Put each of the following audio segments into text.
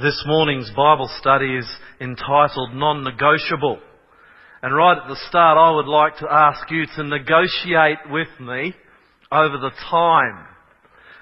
This morning's Bible study is entitled Non-Negotiable. And right at the start, I would like to ask you to negotiate with me over the time.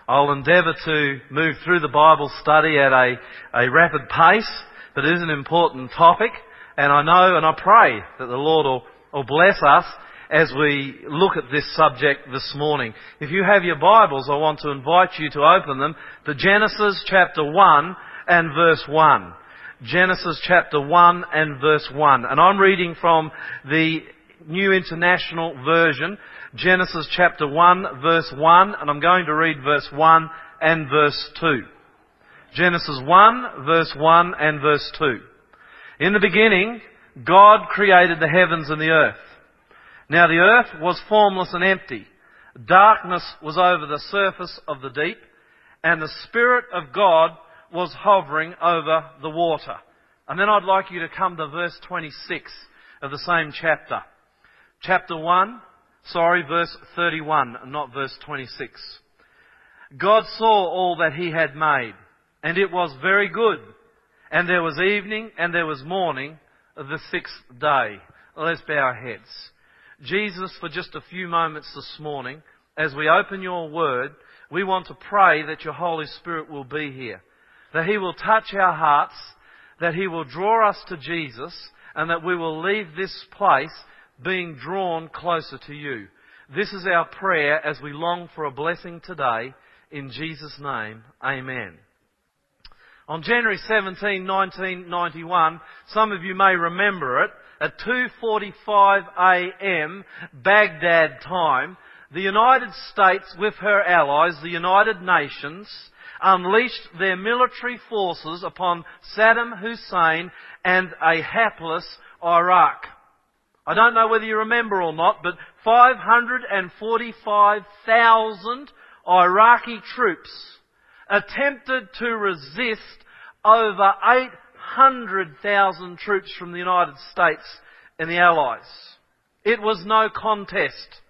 I'll endeavour to move through the Bible study at a, a rapid pace, but it is an important topic, and I know and I pray that the Lord will, will bless us as we look at this subject this morning. If you have your Bibles, I want to invite you to open them to Genesis chapter 1 and verse 1. Genesis chapter 1 and verse 1. And I'm reading from the New International Version, Genesis chapter 1 verse 1, and I'm going to read verse 1 and verse 2. Genesis 1 verse 1 and verse 2. In the beginning, God created the heavens and the earth. Now the earth was formless and empty. Darkness was over the surface of the deep, and the Spirit of God was hovering over the water. And then I'd like you to come to verse 26 of the same chapter. Chapter 1, sorry, verse 31, not verse 26. God saw all that he had made, and it was very good. And there was evening and there was morning, the sixth day. Let's bow our heads. Jesus, for just a few moments this morning, as we open your word, we want to pray that your Holy Spirit will be here that He will touch our hearts, that He will draw us to Jesus, and that we will leave this place being drawn closer to you. This is our prayer as we long for a blessing today. In Jesus' name, Amen. On January 17, 1991, some of you may remember it, at 2.45 a.m. Baghdad time, the United States with her allies, the United Nations, unleashed their military forces upon Saddam Hussein and a hapless Iraq. I don't know whether you remember or not, but 545,000 Iraqi troops attempted to resist over 800,000 troops from the United States and the Allies. It was no contest.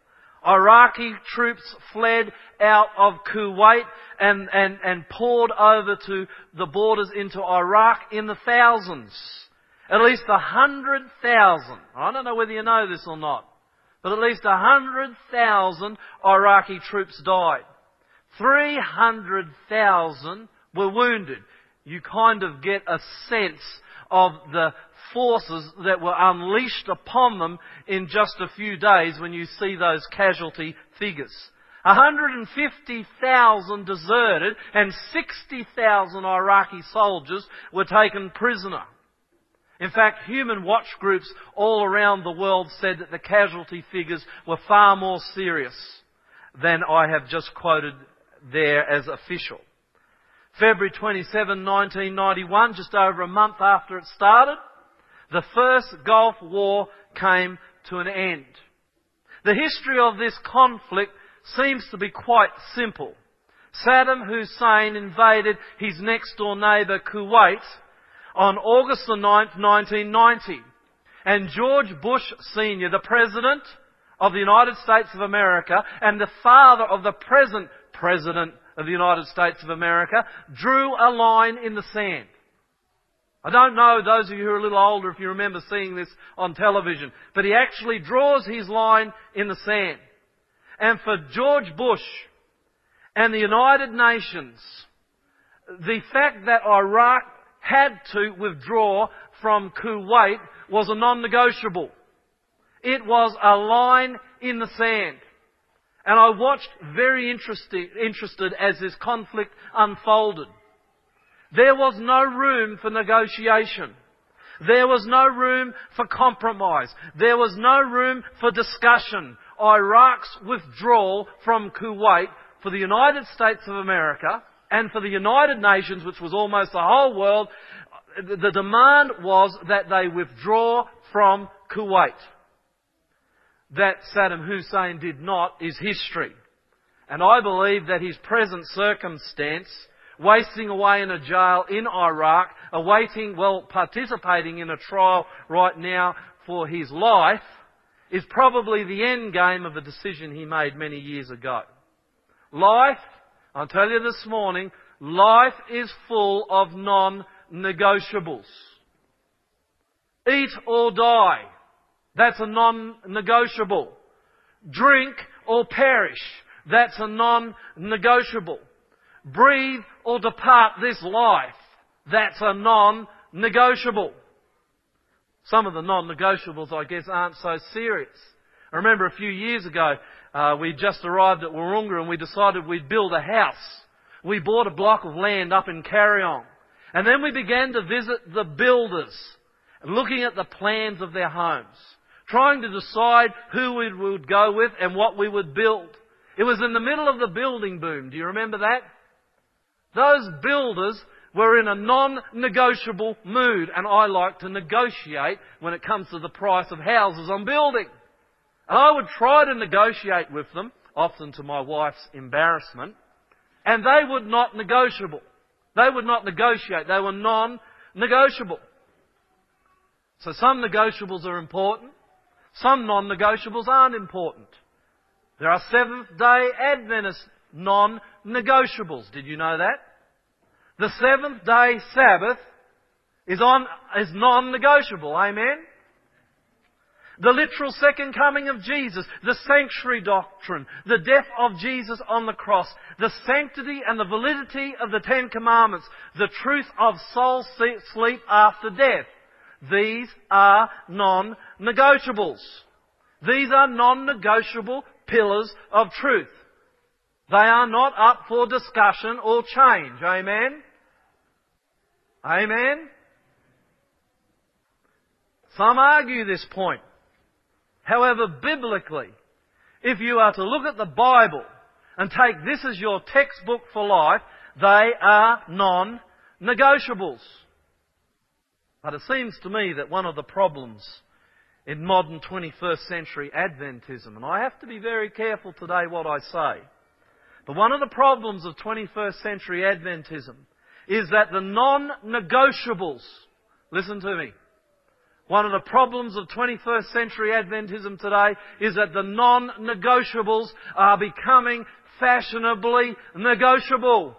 Iraqi troops fled out of Kuwait and, and, and poured over to the borders into Iraq in the thousands. At least a hundred thousand. I don't know whether you know this or not. But at least a hundred thousand Iraqi troops died. Three hundred thousand were wounded. You kind of get a sense of the forces that were unleashed upon them in just a few days when you see those casualty figures. 150,000 deserted and 60,000 Iraqi soldiers were taken prisoner. In fact, human watch groups all around the world said that the casualty figures were far more serious than I have just quoted there as official. February 27, 1991, just over a month after it started, the first Gulf War came to an end. The history of this conflict seems to be quite simple. Saddam Hussein invaded his next door neighbour Kuwait on August the 9th, 1990. And George Bush Sr., the President of the United States of America and the father of the present President of the United States of America, drew a line in the sand. I don't know, those of you who are a little older, if you remember seeing this on television, but he actually draws his line in the sand and for George Bush and the United Nations, the fact that Iraq had to withdraw from Kuwait was a non-negotiable. It was a line in the sand. And I watched very interested, as this conflict unfolded. There was no room for negotiation. There was no room for compromise. There was no room for discussion Iraq's withdrawal from Kuwait for the United States of America and for the United Nations, which was almost the whole world, the demand was that they withdraw from Kuwait. That Saddam Hussein did not is history. And I believe that his present circumstance, wasting away in a jail in Iraq, awaiting, well, participating in a trial right now for his life, is probably the end game of a decision he made many years ago. Life, I'll tell you this morning, life is full of non non-negotiables. Eat or die. That's a non-negotiable. Drink or perish. That's a non-negotiable. Breathe or depart this life. That's a non-negotiable. Some of the non-negotiables, I guess, aren't so serious. I remember a few years ago, uh, we just arrived at Wahroonga and we decided we'd build a house. We bought a block of land up in Kariong. And then we began to visit the builders, looking at the plans of their homes, trying to decide who we would go with and what we would build. It was in the middle of the building boom. Do you remember that? Those builders were in a non-negotiable mood and I like to negotiate when it comes to the price of houses I'm building. And I would try to negotiate with them, often to my wife's embarrassment, and they would not negotiable. They would not negotiate. They were non-negotiable. So some negotiables are important. Some non-negotiables aren't important. There are Seventh day Adventist non-negotiables. Did you know that? The seventh day Sabbath is on, is non-negotiable. Amen? The literal second coming of Jesus, the sanctuary doctrine, the death of Jesus on the cross, the sanctity and the validity of the Ten Commandments, the truth of soul sleep after death. These are non-negotiables. These are non-negotiable pillars of truth. They are not up for discussion or change. Amen? Amen? Some argue this point. However, biblically, if you are to look at the Bible and take this as your textbook for life, they are non-negotiables. But it seems to me that one of the problems in modern 21st century Adventism, and I have to be very careful today what I say, but one of the problems of 21st century Adventism is that the non-negotiables, listen to me, one of the problems of 21st century Adventism today is that the non-negotiables are becoming fashionably negotiable.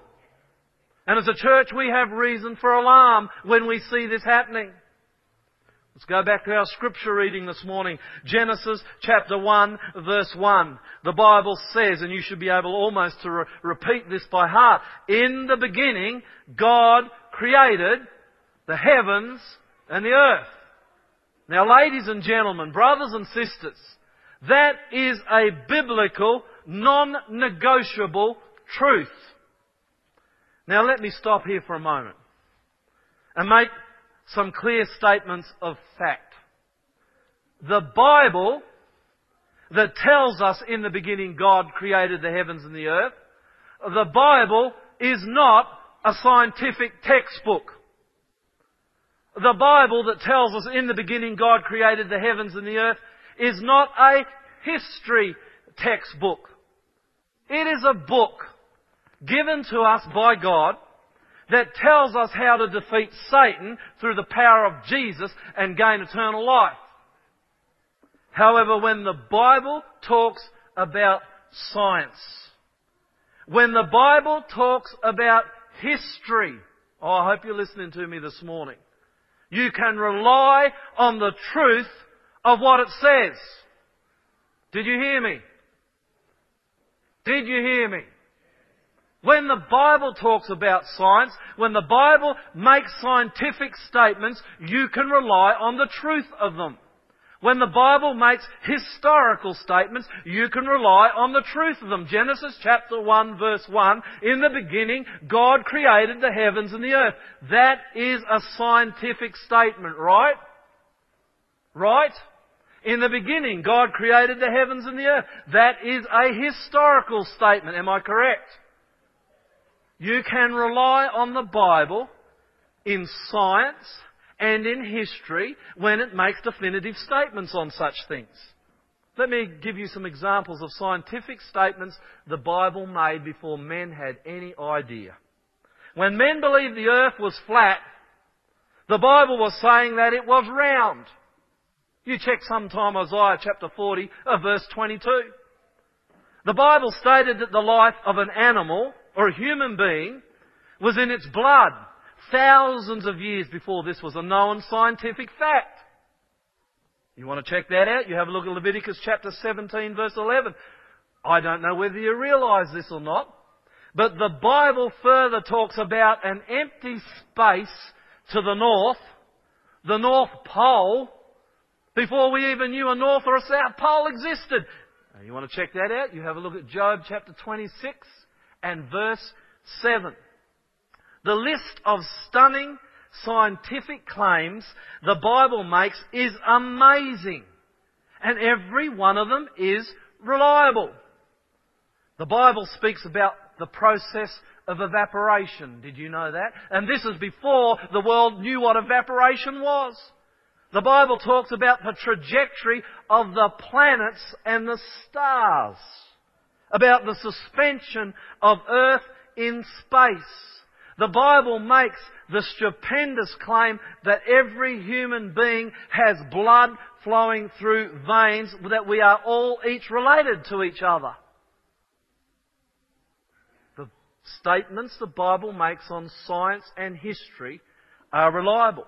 And as a church we have reason for alarm when we see this happening. Let's go back to our scripture reading this morning. Genesis chapter 1 verse 1. The Bible says, and you should be able almost to re- repeat this by heart, in the beginning God created the heavens and the earth. Now, ladies and gentlemen, brothers and sisters, that is a biblical, non-negotiable truth. Now, let me stop here for a moment and make some clear statements of fact. The Bible that tells us in the beginning God created the heavens and the earth, the Bible is not a scientific textbook the Bible that tells us in the beginning God created the heavens and the earth is not a history textbook. It is a book given to us by God that tells us how to defeat Satan through the power of Jesus and gain eternal life. However, when the Bible talks about science, when the Bible talks about history, oh, I hope you're listening to me this morning. You can rely on the truth of what it says. Did you hear me? Did you hear me? When the Bible talks about science, when the Bible makes scientific statements, you can rely on the truth of them. When the Bible makes historical statements, you can rely on the truth of them. Genesis chapter 1 verse 1, in the beginning, God created the heavens and the earth. That is a scientific statement, right? Right? In the beginning, God created the heavens and the earth. That is a historical statement. Am I correct? You can rely on the Bible in science, and in history when it makes definitive statements on such things. Let me give you some examples of scientific statements the Bible made before men had any idea. When men believed the earth was flat, the Bible was saying that it was round. You check sometime Isaiah chapter 40, uh, verse 22. The Bible stated that the life of an animal or a human being was in its blood thousands of years before this was a known scientific fact. You want to check that out? You have a look at Leviticus chapter 17 verse 11. I don't know whether you realise this or not, but the Bible further talks about an empty space to the north, the North Pole, before we even knew a North or a South Pole existed. You want to check that out? You have a look at Job chapter 26 and verse 7. The list of stunning scientific claims the Bible makes is amazing. And every one of them is reliable. The Bible speaks about the process of evaporation. Did you know that? And this is before the world knew what evaporation was. The Bible talks about the trajectory of the planets and the stars. About the suspension of Earth in space. The Bible makes the stupendous claim that every human being has blood flowing through veins, that we are all each related to each other. The statements the Bible makes on science and history are reliable.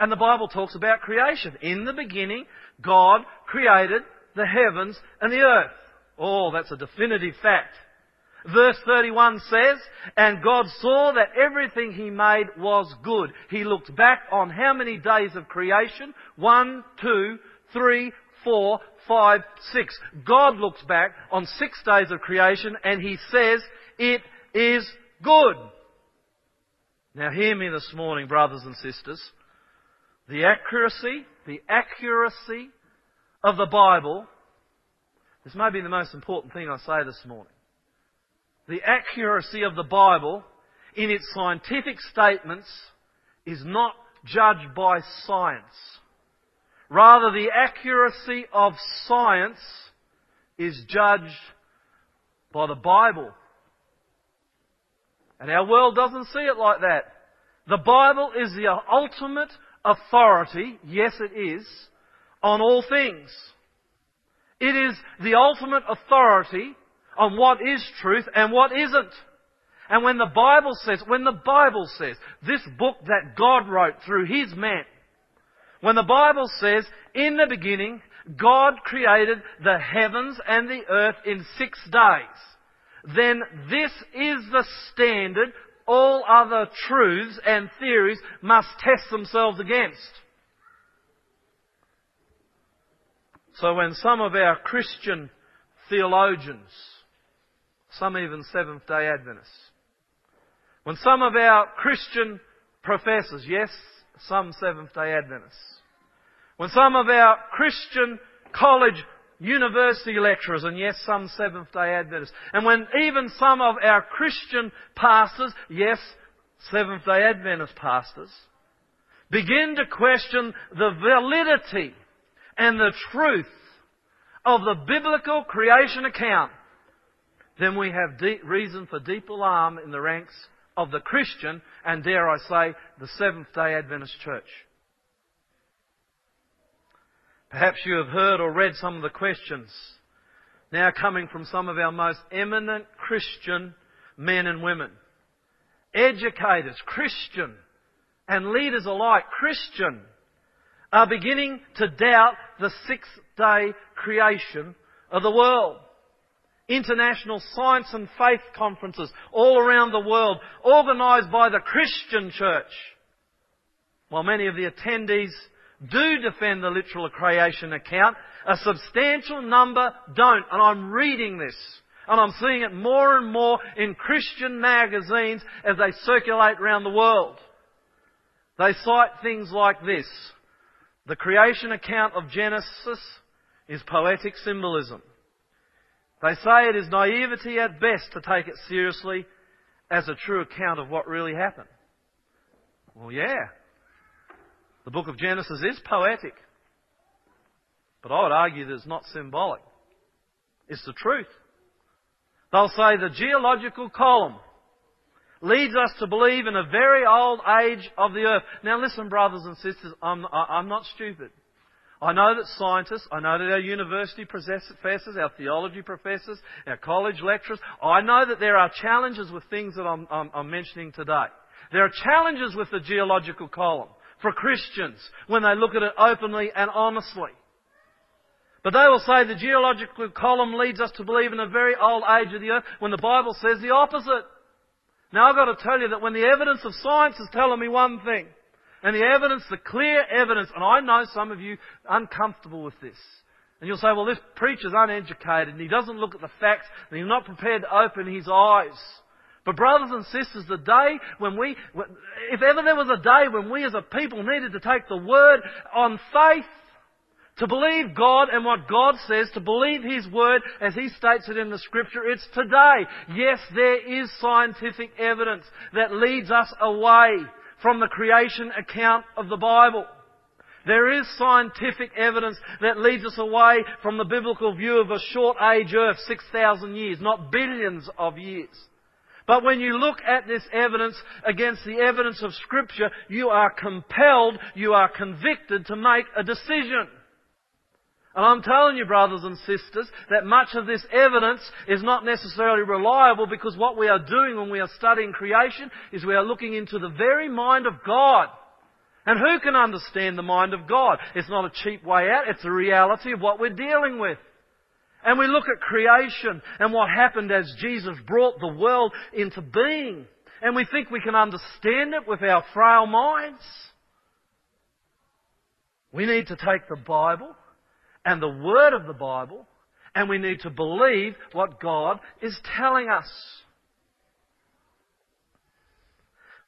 And the Bible talks about creation. In the beginning, God created the heavens and the earth. Oh, that's a definitive fact. Verse 31 says, And God saw that everything He made was good. He looked back on how many days of creation? One, two, three, four, five, six. God looks back on six days of creation and He says, It is good. Now hear me this morning, brothers and sisters. The accuracy, the accuracy of the Bible, this may be the most important thing I say this morning the accuracy of the Bible in its scientific statements is not judged by science. Rather, the accuracy of science is judged by the Bible. And our world doesn't see it like that. The Bible is the ultimate authority, yes it is, on all things. It is the ultimate authority on what is truth and what isn't. And when the Bible says, when the Bible says, this book that God wrote through His man, when the Bible says, in the beginning, God created the heavens and the earth in six days, then this is the standard all other truths and theories must test themselves against. So when some of our Christian theologians some even Seventh day Adventists. When some of our Christian professors, yes, some Seventh day Adventists, when some of our Christian college university lecturers, and yes, some Seventh day Adventists, and when even some of our Christian pastors, yes, Seventh day Adventist pastors, begin to question the validity and the truth of the biblical creation account, then we have deep, reason for deep alarm in the ranks of the Christian and, dare I say, the Seventh day Adventist Church. Perhaps you have heard or read some of the questions now coming from some of our most eminent Christian men and women. Educators, Christian, and leaders alike, Christian, are beginning to doubt the six day creation of the world international science and faith conferences all around the world, organised by the Christian church. While many of the attendees do defend the literal creation account, a substantial number don't. And I'm reading this. And I'm seeing it more and more in Christian magazines as they circulate around the world. They cite things like this. The creation account of Genesis is poetic symbolism. They say it is naivety at best to take it seriously as a true account of what really happened. Well, yeah. The book of Genesis is poetic. But I would argue that it's not symbolic. It's the truth. They'll say the geological column leads us to believe in a very old age of the earth. Now listen, brothers and sisters, I'm, I'm not stupid. I know that scientists, I know that our university professors, our theology professors, our college lecturers, I know that there are challenges with things that I'm, I'm, I'm mentioning today. There are challenges with the geological column for Christians when they look at it openly and honestly. But they will say the geological column leads us to believe in a very old age of the earth when the Bible says the opposite. Now I've got to tell you that when the evidence of science is telling me one thing, and the evidence, the clear evidence, and I know some of you uncomfortable with this. And you'll say, well, this preacher's uneducated and he doesn't look at the facts and he's not prepared to open his eyes. But brothers and sisters, the day when we, if ever there was a day when we as a people needed to take the word on faith, to believe God and what God says, to believe His Word as He states it in the Scripture, it's today. Yes, there is scientific evidence that leads us away from the creation account of the Bible. There is scientific evidence that leads us away from the biblical view of a short age earth, 6,000 years, not billions of years. But when you look at this evidence against the evidence of scripture, you are compelled, you are convicted to make a decision. And I'm telling you, brothers and sisters, that much of this evidence is not necessarily reliable because what we are doing when we are studying creation is we are looking into the very mind of God. And who can understand the mind of God? It's not a cheap way out, it's a reality of what we're dealing with. And we look at creation and what happened as Jesus brought the world into being. And we think we can understand it with our frail minds. We need to take the Bible and the Word of the Bible, and we need to believe what God is telling us.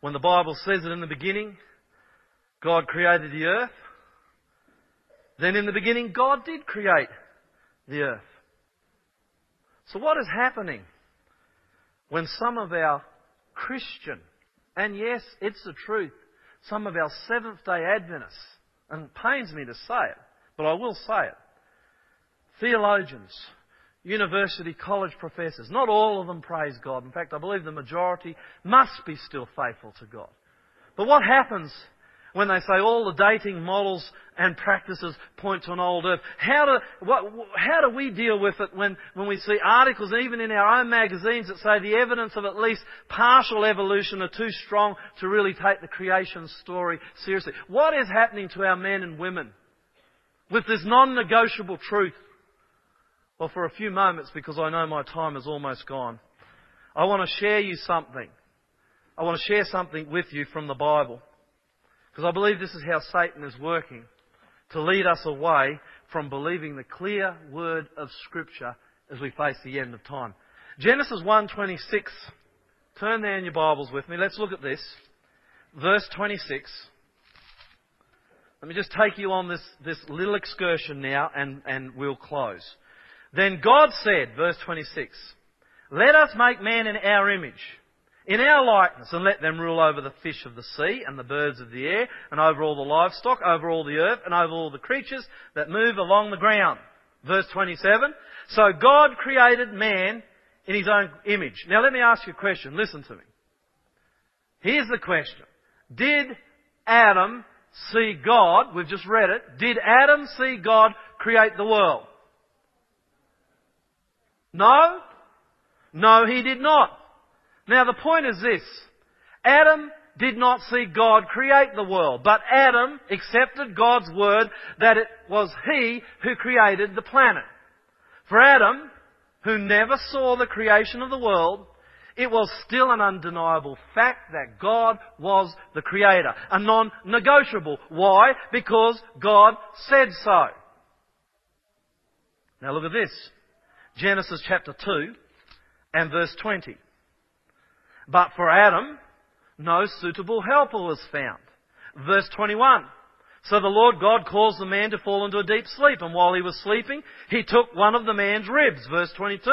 When the Bible says it in the beginning, God created the earth, then in the beginning God did create the earth. So what is happening when some of our Christian, and yes, it's the truth, some of our Seventh day Adventists, and it pains me to say it, but I will say it, theologians, university college professors, not all of them praise God. In fact, I believe the majority must be still faithful to God. But what happens when they say all the dating models and practices point to an old earth? How do, what, how do we deal with it when, when we see articles, even in our own magazines, that say the evidence of at least partial evolution are too strong to really take the creation story seriously? What is happening to our men and women with this non-negotiable truth? Well, for a few moments, because I know my time is almost gone, I want to share you something. I want to share something with you from the Bible. Because I believe this is how Satan is working to lead us away from believing the clear word of Scripture as we face the end of time. Genesis 1:26. Turn there in your Bibles with me. Let's look at this. Verse 26. Let me just take you on this, this little excursion now and, and we'll close. Then God said, verse 26, Let us make man in our image, in our likeness, and let them rule over the fish of the sea and the birds of the air, and over all the livestock, over all the earth, and over all the creatures that move along the ground. Verse 27, So God created man in his own image. Now let me ask you a question. Listen to me. Here's the question. Did Adam see God? We've just read it. Did Adam see God create the world? No? No, he did not. Now the point is this. Adam did not see God create the world, but Adam accepted God's word that it was he who created the planet. For Adam, who never saw the creation of the world, it was still an undeniable fact that God was the creator. A non-negotiable. Why? Because God said so. Now look at this. Genesis chapter 2 and verse 20. But for Adam, no suitable helper was found. Verse 21. So the Lord God caused the man to fall into a deep sleep, and while he was sleeping, he took one of the man's ribs. Verse 22.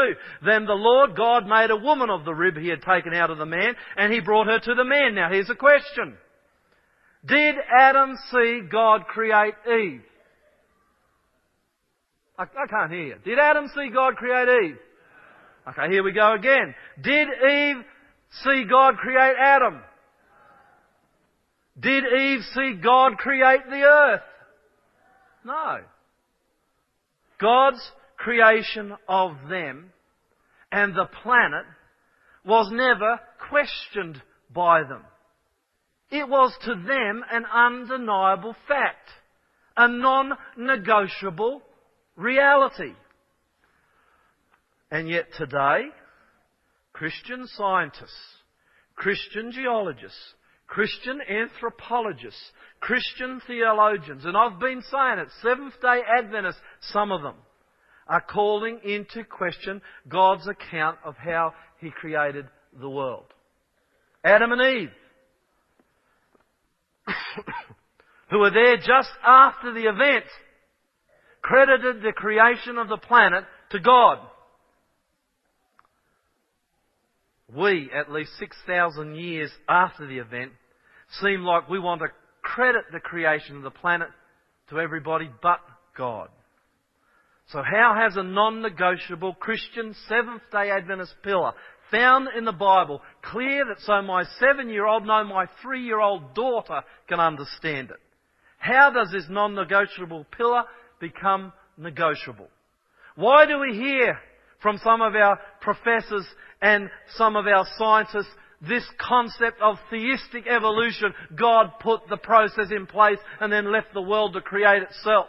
Then the Lord God made a woman of the rib he had taken out of the man, and he brought her to the man. Now here's a question. Did Adam see God create Eve? I, I can't hear you. Did Adam see God create Eve? Okay, here we go again. Did Eve see God create Adam? Did Eve see God create the earth? No. God's creation of them and the planet was never questioned by them. It was to them an undeniable fact, a non-negotiable reality. And yet today, Christian scientists, Christian geologists, Christian anthropologists, Christian theologians, and I've been saying it, Seventh day Adventists, some of them, are calling into question God's account of how He created the world. Adam and Eve, who were there just after the event, credited the creation of the planet to God. We, at least 6,000 years after the event, seem like we want to credit the creation of the planet to everybody but God. So how has a non-negotiable Christian Seventh-day Adventist pillar found in the Bible clear that so my seven-year-old, no, my three-year-old daughter can understand it? How does this non-negotiable pillar become negotiable? Why do we hear from some of our professors and some of our scientists this concept of theistic evolution, God put the process in place and then left the world to create itself.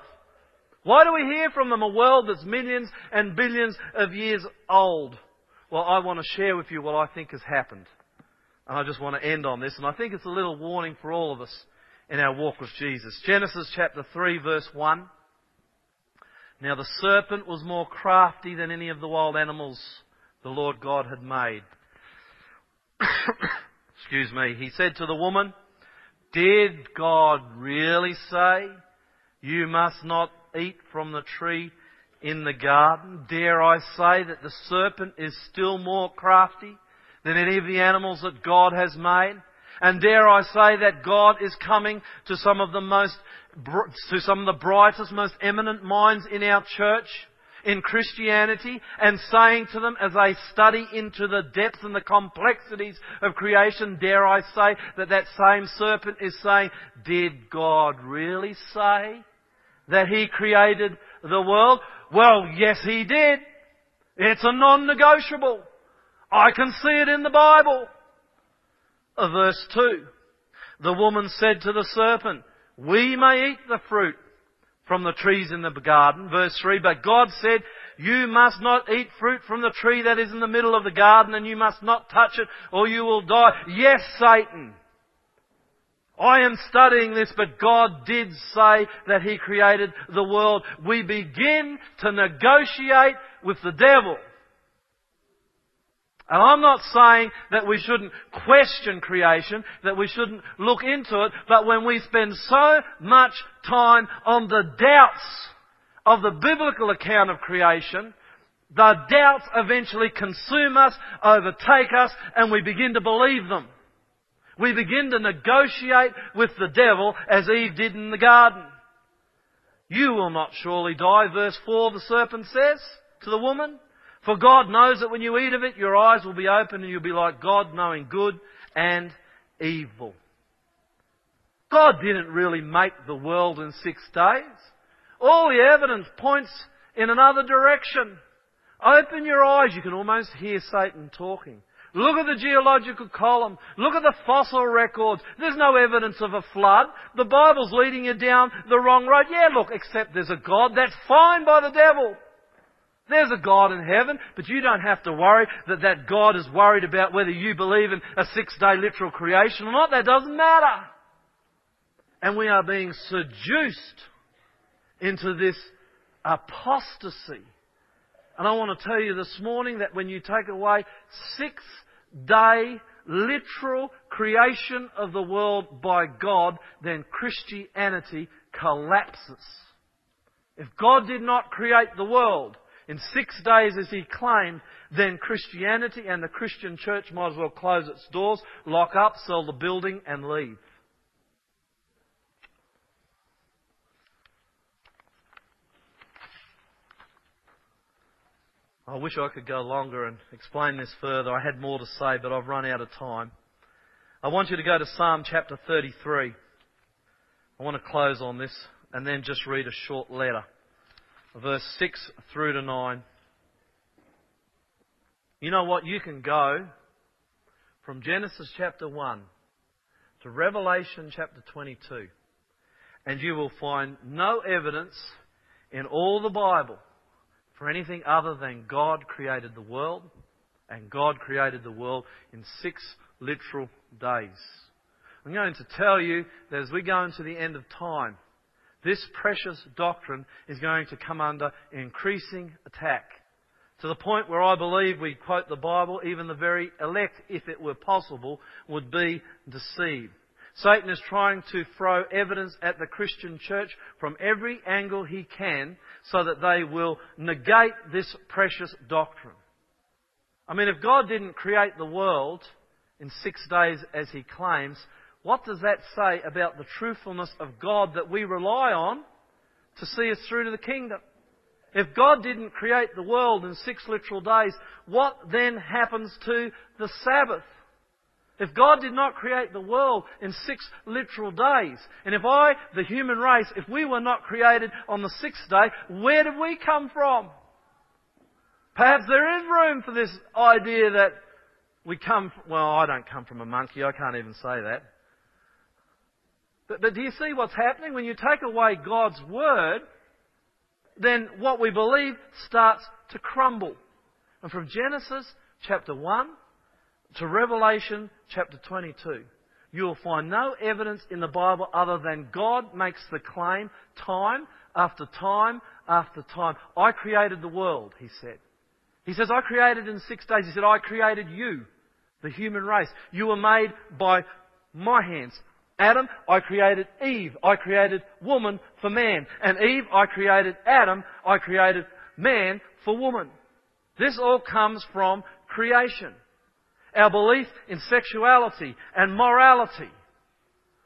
Why do we hear from them a world that's millions and billions of years old? Well, I want to share with you what I think has happened. And I just want to end on this, and I think it's a little warning for all of us in our walk with Jesus. Genesis chapter 3 verse 1. Now the serpent was more crafty than any of the wild animals the Lord God had made. Excuse me. He said to the woman, Did God really say you must not eat from the tree in the garden? Dare I say that the serpent is still more crafty than any of the animals that God has made? And dare I say that God is coming to some of the most, to some of the brightest, most eminent minds in our church in Christianity and saying to them as they study into the depths and the complexities of creation, dare I say that that same serpent is saying, did God really say that He created the world? Well, yes, He did. It's a non-negotiable. I can see it in the Bible. Uh, verse 2. The woman said to the serpent, we may eat the fruit from the trees in the garden. Verse 3, but God said, you must not eat fruit from the tree that is in the middle of the garden and you must not touch it or you will die. Yes, Satan. I am studying this, but God did say that He created the world. We begin to negotiate with the devil. And I'm not saying that we shouldn't question creation, that we shouldn't look into it, but when we spend so much time on the doubts of the biblical account of creation, the doubts eventually consume us, overtake us, and we begin to believe them. We begin to negotiate with the devil as Eve did in the garden. You will not surely die, verse 4 the serpent says to the woman. For God knows that when you eat of it, your eyes will be open and you'll be like God, knowing good and evil. God didn't really make the world in six days. All the evidence points in another direction. Open your eyes. You can almost hear Satan talking. Look at the geological column. Look at the fossil records. There's no evidence of a flood. The Bible's leading you down the wrong road. Yeah, look, except there's a God. That's fine by the devil. There's a God in heaven, but you don't have to worry that that God is worried about whether you believe in a six day literal creation or not. That doesn't matter. And we are being seduced into this apostasy. And I want to tell you this morning that when you take away six day literal creation of the world by God, then Christianity collapses. If God did not create the world, in six days as he claimed, then Christianity and the Christian church might as well close its doors, lock up, sell the building and leave. I wish I could go longer and explain this further. I had more to say, but I've run out of time. I want you to go to Psalm chapter 33. I want to close on this and then just read a short letter verse 6 through to 9. You know what? You can go from Genesis chapter 1 to Revelation chapter 22, and you will find no evidence in all the Bible for anything other than God created the world, and God created the world in six literal days. I'm going to tell you that as we go into the end of time, this precious doctrine is going to come under increasing attack. To the point where I believe we quote the Bible, even the very elect, if it were possible, would be deceived. Satan is trying to throw evidence at the Christian church from every angle he can so that they will negate this precious doctrine. I mean, if God didn't create the world in six days as he claims, what does that say about the truthfulness of God that we rely on to see us through to the kingdom? If God didn't create the world in six literal days, what then happens to the Sabbath? If God did not create the world in six literal days, and if I, the human race, if we were not created on the sixth day, where did we come from? Perhaps there is room for this idea that we come, from, well, I don't come from a monkey, I can't even say that. But, but do you see what's happening? When you take away God's Word, then what we believe starts to crumble. And from Genesis chapter 1 to Revelation chapter 22, you will find no evidence in the Bible other than God makes the claim time after time after time. I created the world, he said. He says, I created in six days. He said, I created you, the human race. You were made by my hands. Adam, I created Eve. I created woman for man. And Eve, I created Adam. I created man for woman. This all comes from creation. Our belief in sexuality and morality.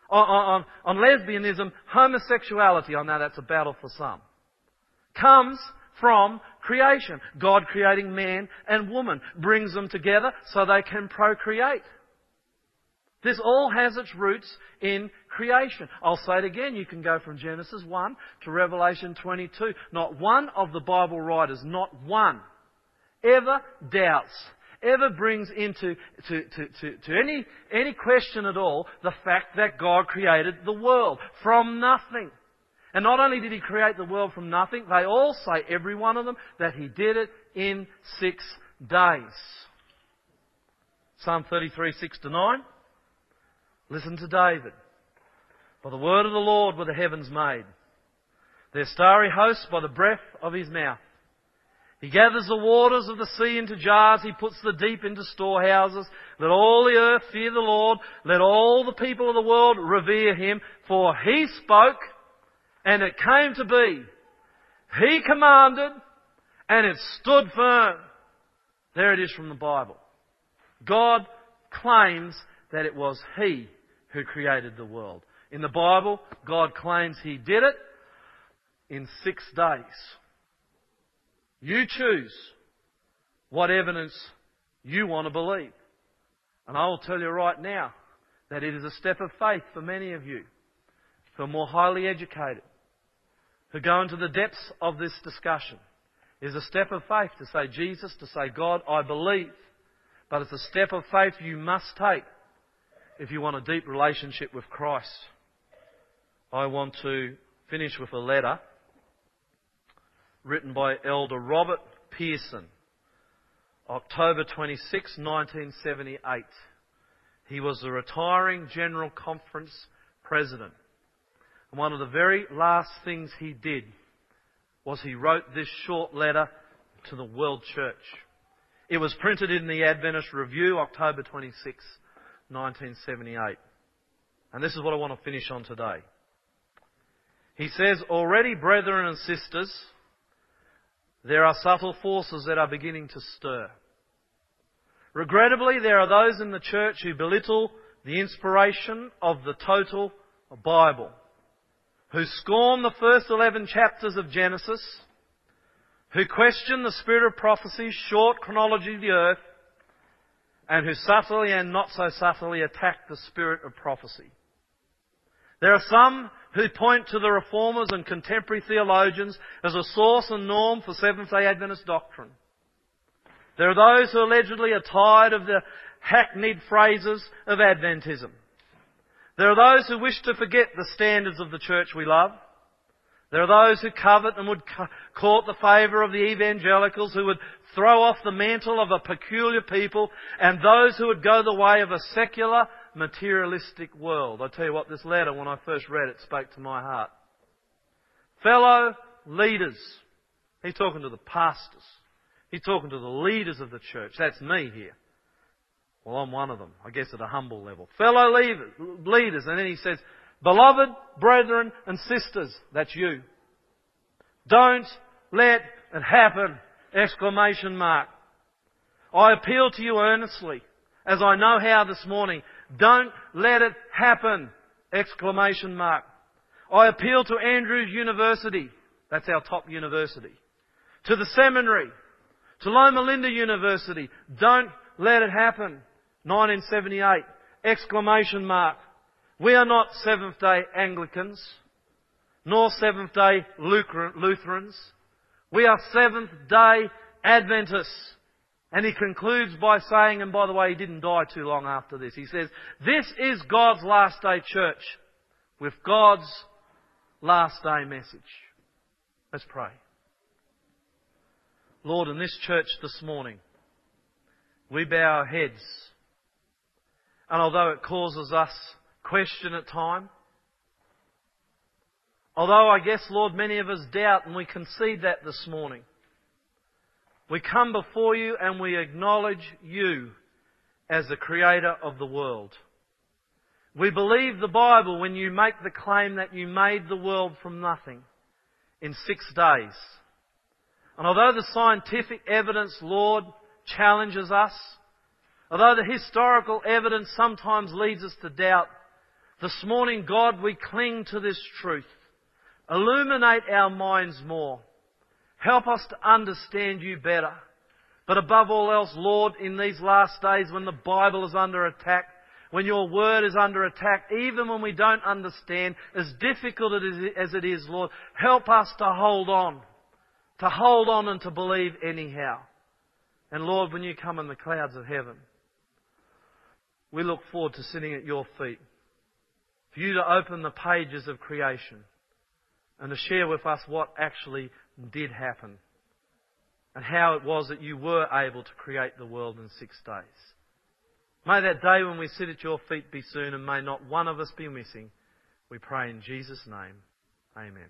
On, on, on lesbianism, homosexuality, I know that's a battle for some, comes from creation. God creating man and woman brings them together so they can procreate. This all has its roots in creation. I'll say it again. You can go from Genesis 1 to Revelation 22. Not one of the Bible writers, not one, ever doubts, ever brings into to, to, to, to any, any question at all the fact that God created the world from nothing. And not only did He create the world from nothing, they all say, every one of them, that He did it in six days. Psalm 33, 6 to 9. Listen to David. By the word of the Lord were the heavens made, their starry hosts by the breath of his mouth. He gathers the waters of the sea into jars. He puts the deep into storehouses. Let all the earth fear the Lord. Let all the people of the world revere him. For he spoke and it came to be. He commanded and it stood firm. There it is from the Bible. God claims that it was he who created the world. In the Bible, God claims He did it in six days. You choose what evidence you want to believe. And I will tell you right now that it is a step of faith for many of you who are more highly educated, who go into the depths of this discussion. It is a step of faith to say, Jesus, to say, God, I believe. But it's a step of faith you must take if you want a deep relationship with Christ, I want to finish with a letter written by Elder Robert Pierson, October 26, 1978. He was the retiring General Conference President. And one of the very last things he did was he wrote this short letter to the World Church. It was printed in the Adventist Review, October 26, 1978. And this is what I want to finish on today. He says, Already, brethren and sisters, there are subtle forces that are beginning to stir. Regrettably, there are those in the church who belittle the inspiration of the total Bible, who scorn the first 11 chapters of Genesis, who question the spirit of prophecy, short chronology of the earth, and who subtly and not so subtly attack the spirit of prophecy. There are some who point to the reformers and contemporary theologians as a source and norm for Seventh day Adventist doctrine. There are those who allegedly are tired of the hackneyed phrases of Adventism. There are those who wish to forget the standards of the church we love. There are those who covet and would court the favour of the evangelicals who would throw off the mantle of a peculiar people and those who would go the way of a secular, materialistic world. I tell you what, this letter, when I first read it, spoke to my heart. Fellow leaders. He's talking to the pastors. He's talking to the leaders of the church. That's me here. Well, I'm one of them, I guess at a humble level. Fellow leaders. And then he says, Beloved brethren and sisters, that's you. Don't let it happen! Exclamation mark. I appeal to you earnestly, as I know how this morning. Don't let it happen! Exclamation mark. I appeal to Andrews University. That's our top university. To the seminary. To Loma Linda University. Don't let it happen. 1978. Exclamation mark. We are not Seventh day Anglicans, nor Seventh day Lutherans. We are Seventh day Adventists. And he concludes by saying, and by the way, he didn't die too long after this. He says, This is God's last day church with God's last day message. Let's pray. Lord, in this church this morning, we bow our heads. And although it causes us question at time, although I guess, Lord, many of us doubt and we concede that this morning, we come before you and we acknowledge you as the creator of the world. We believe the Bible when you make the claim that you made the world from nothing in six days. And although the scientific evidence, Lord, challenges us, although the historical evidence sometimes leads us to doubt, this morning, God, we cling to this truth. Illuminate our minds more. Help us to understand you better. But above all else, Lord, in these last days when the Bible is under attack, when your word is under attack, even when we don't understand, as difficult as it is, Lord, help us to hold on. To hold on and to believe anyhow. And Lord, when you come in the clouds of heaven, we look forward to sitting at your feet. For you to open the pages of creation and to share with us what actually did happen and how it was that you were able to create the world in six days. May that day when we sit at your feet be soon and may not one of us be missing. We pray in Jesus' name. Amen.